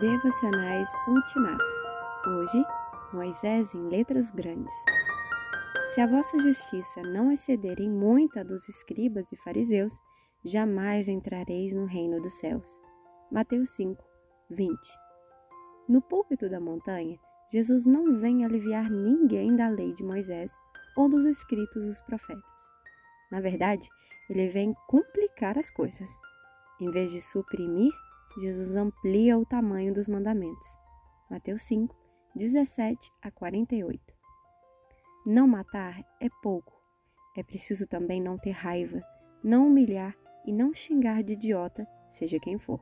Devocionais Ultimato. Hoje, Moisés em letras grandes. Se a vossa justiça não exceder em muita dos escribas e fariseus, jamais entrareis no reino dos céus. Mateus 5, 20. No púlpito da montanha, Jesus não vem aliviar ninguém da lei de Moisés ou dos escritos dos profetas. Na verdade, ele vem complicar as coisas. Em vez de suprimir, Jesus amplia o tamanho dos mandamentos. Mateus 5, 17 a 48. Não matar é pouco. É preciso também não ter raiva, não humilhar e não xingar de idiota, seja quem for.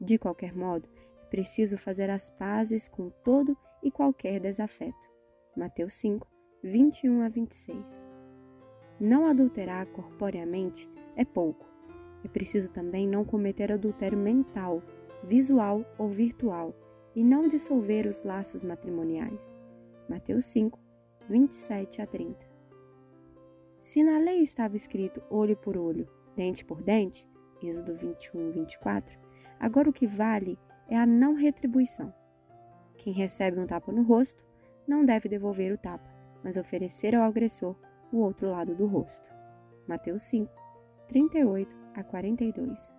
De qualquer modo, é preciso fazer as pazes com todo e qualquer desafeto. Mateus 5, 21 a 26. Não adulterar corporeamente é pouco. É preciso também não cometer adultério mental, visual ou virtual e não dissolver os laços matrimoniais. Mateus 5, 27 a 30. Se na lei estava escrito olho por olho, dente por dente, Êxodo 21, 24, agora o que vale é a não retribuição. Quem recebe um tapa no rosto não deve devolver o tapa, mas oferecer ao agressor o outro lado do rosto. Mateus 5, 38 a 42.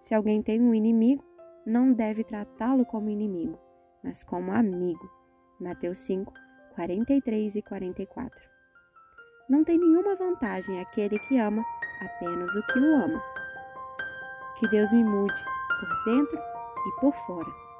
Se alguém tem um inimigo, não deve tratá-lo como inimigo, mas como amigo. Mateus 5, 43 e 44. Não tem nenhuma vantagem aquele que ama apenas o que o ama. Que Deus me mude por dentro e por fora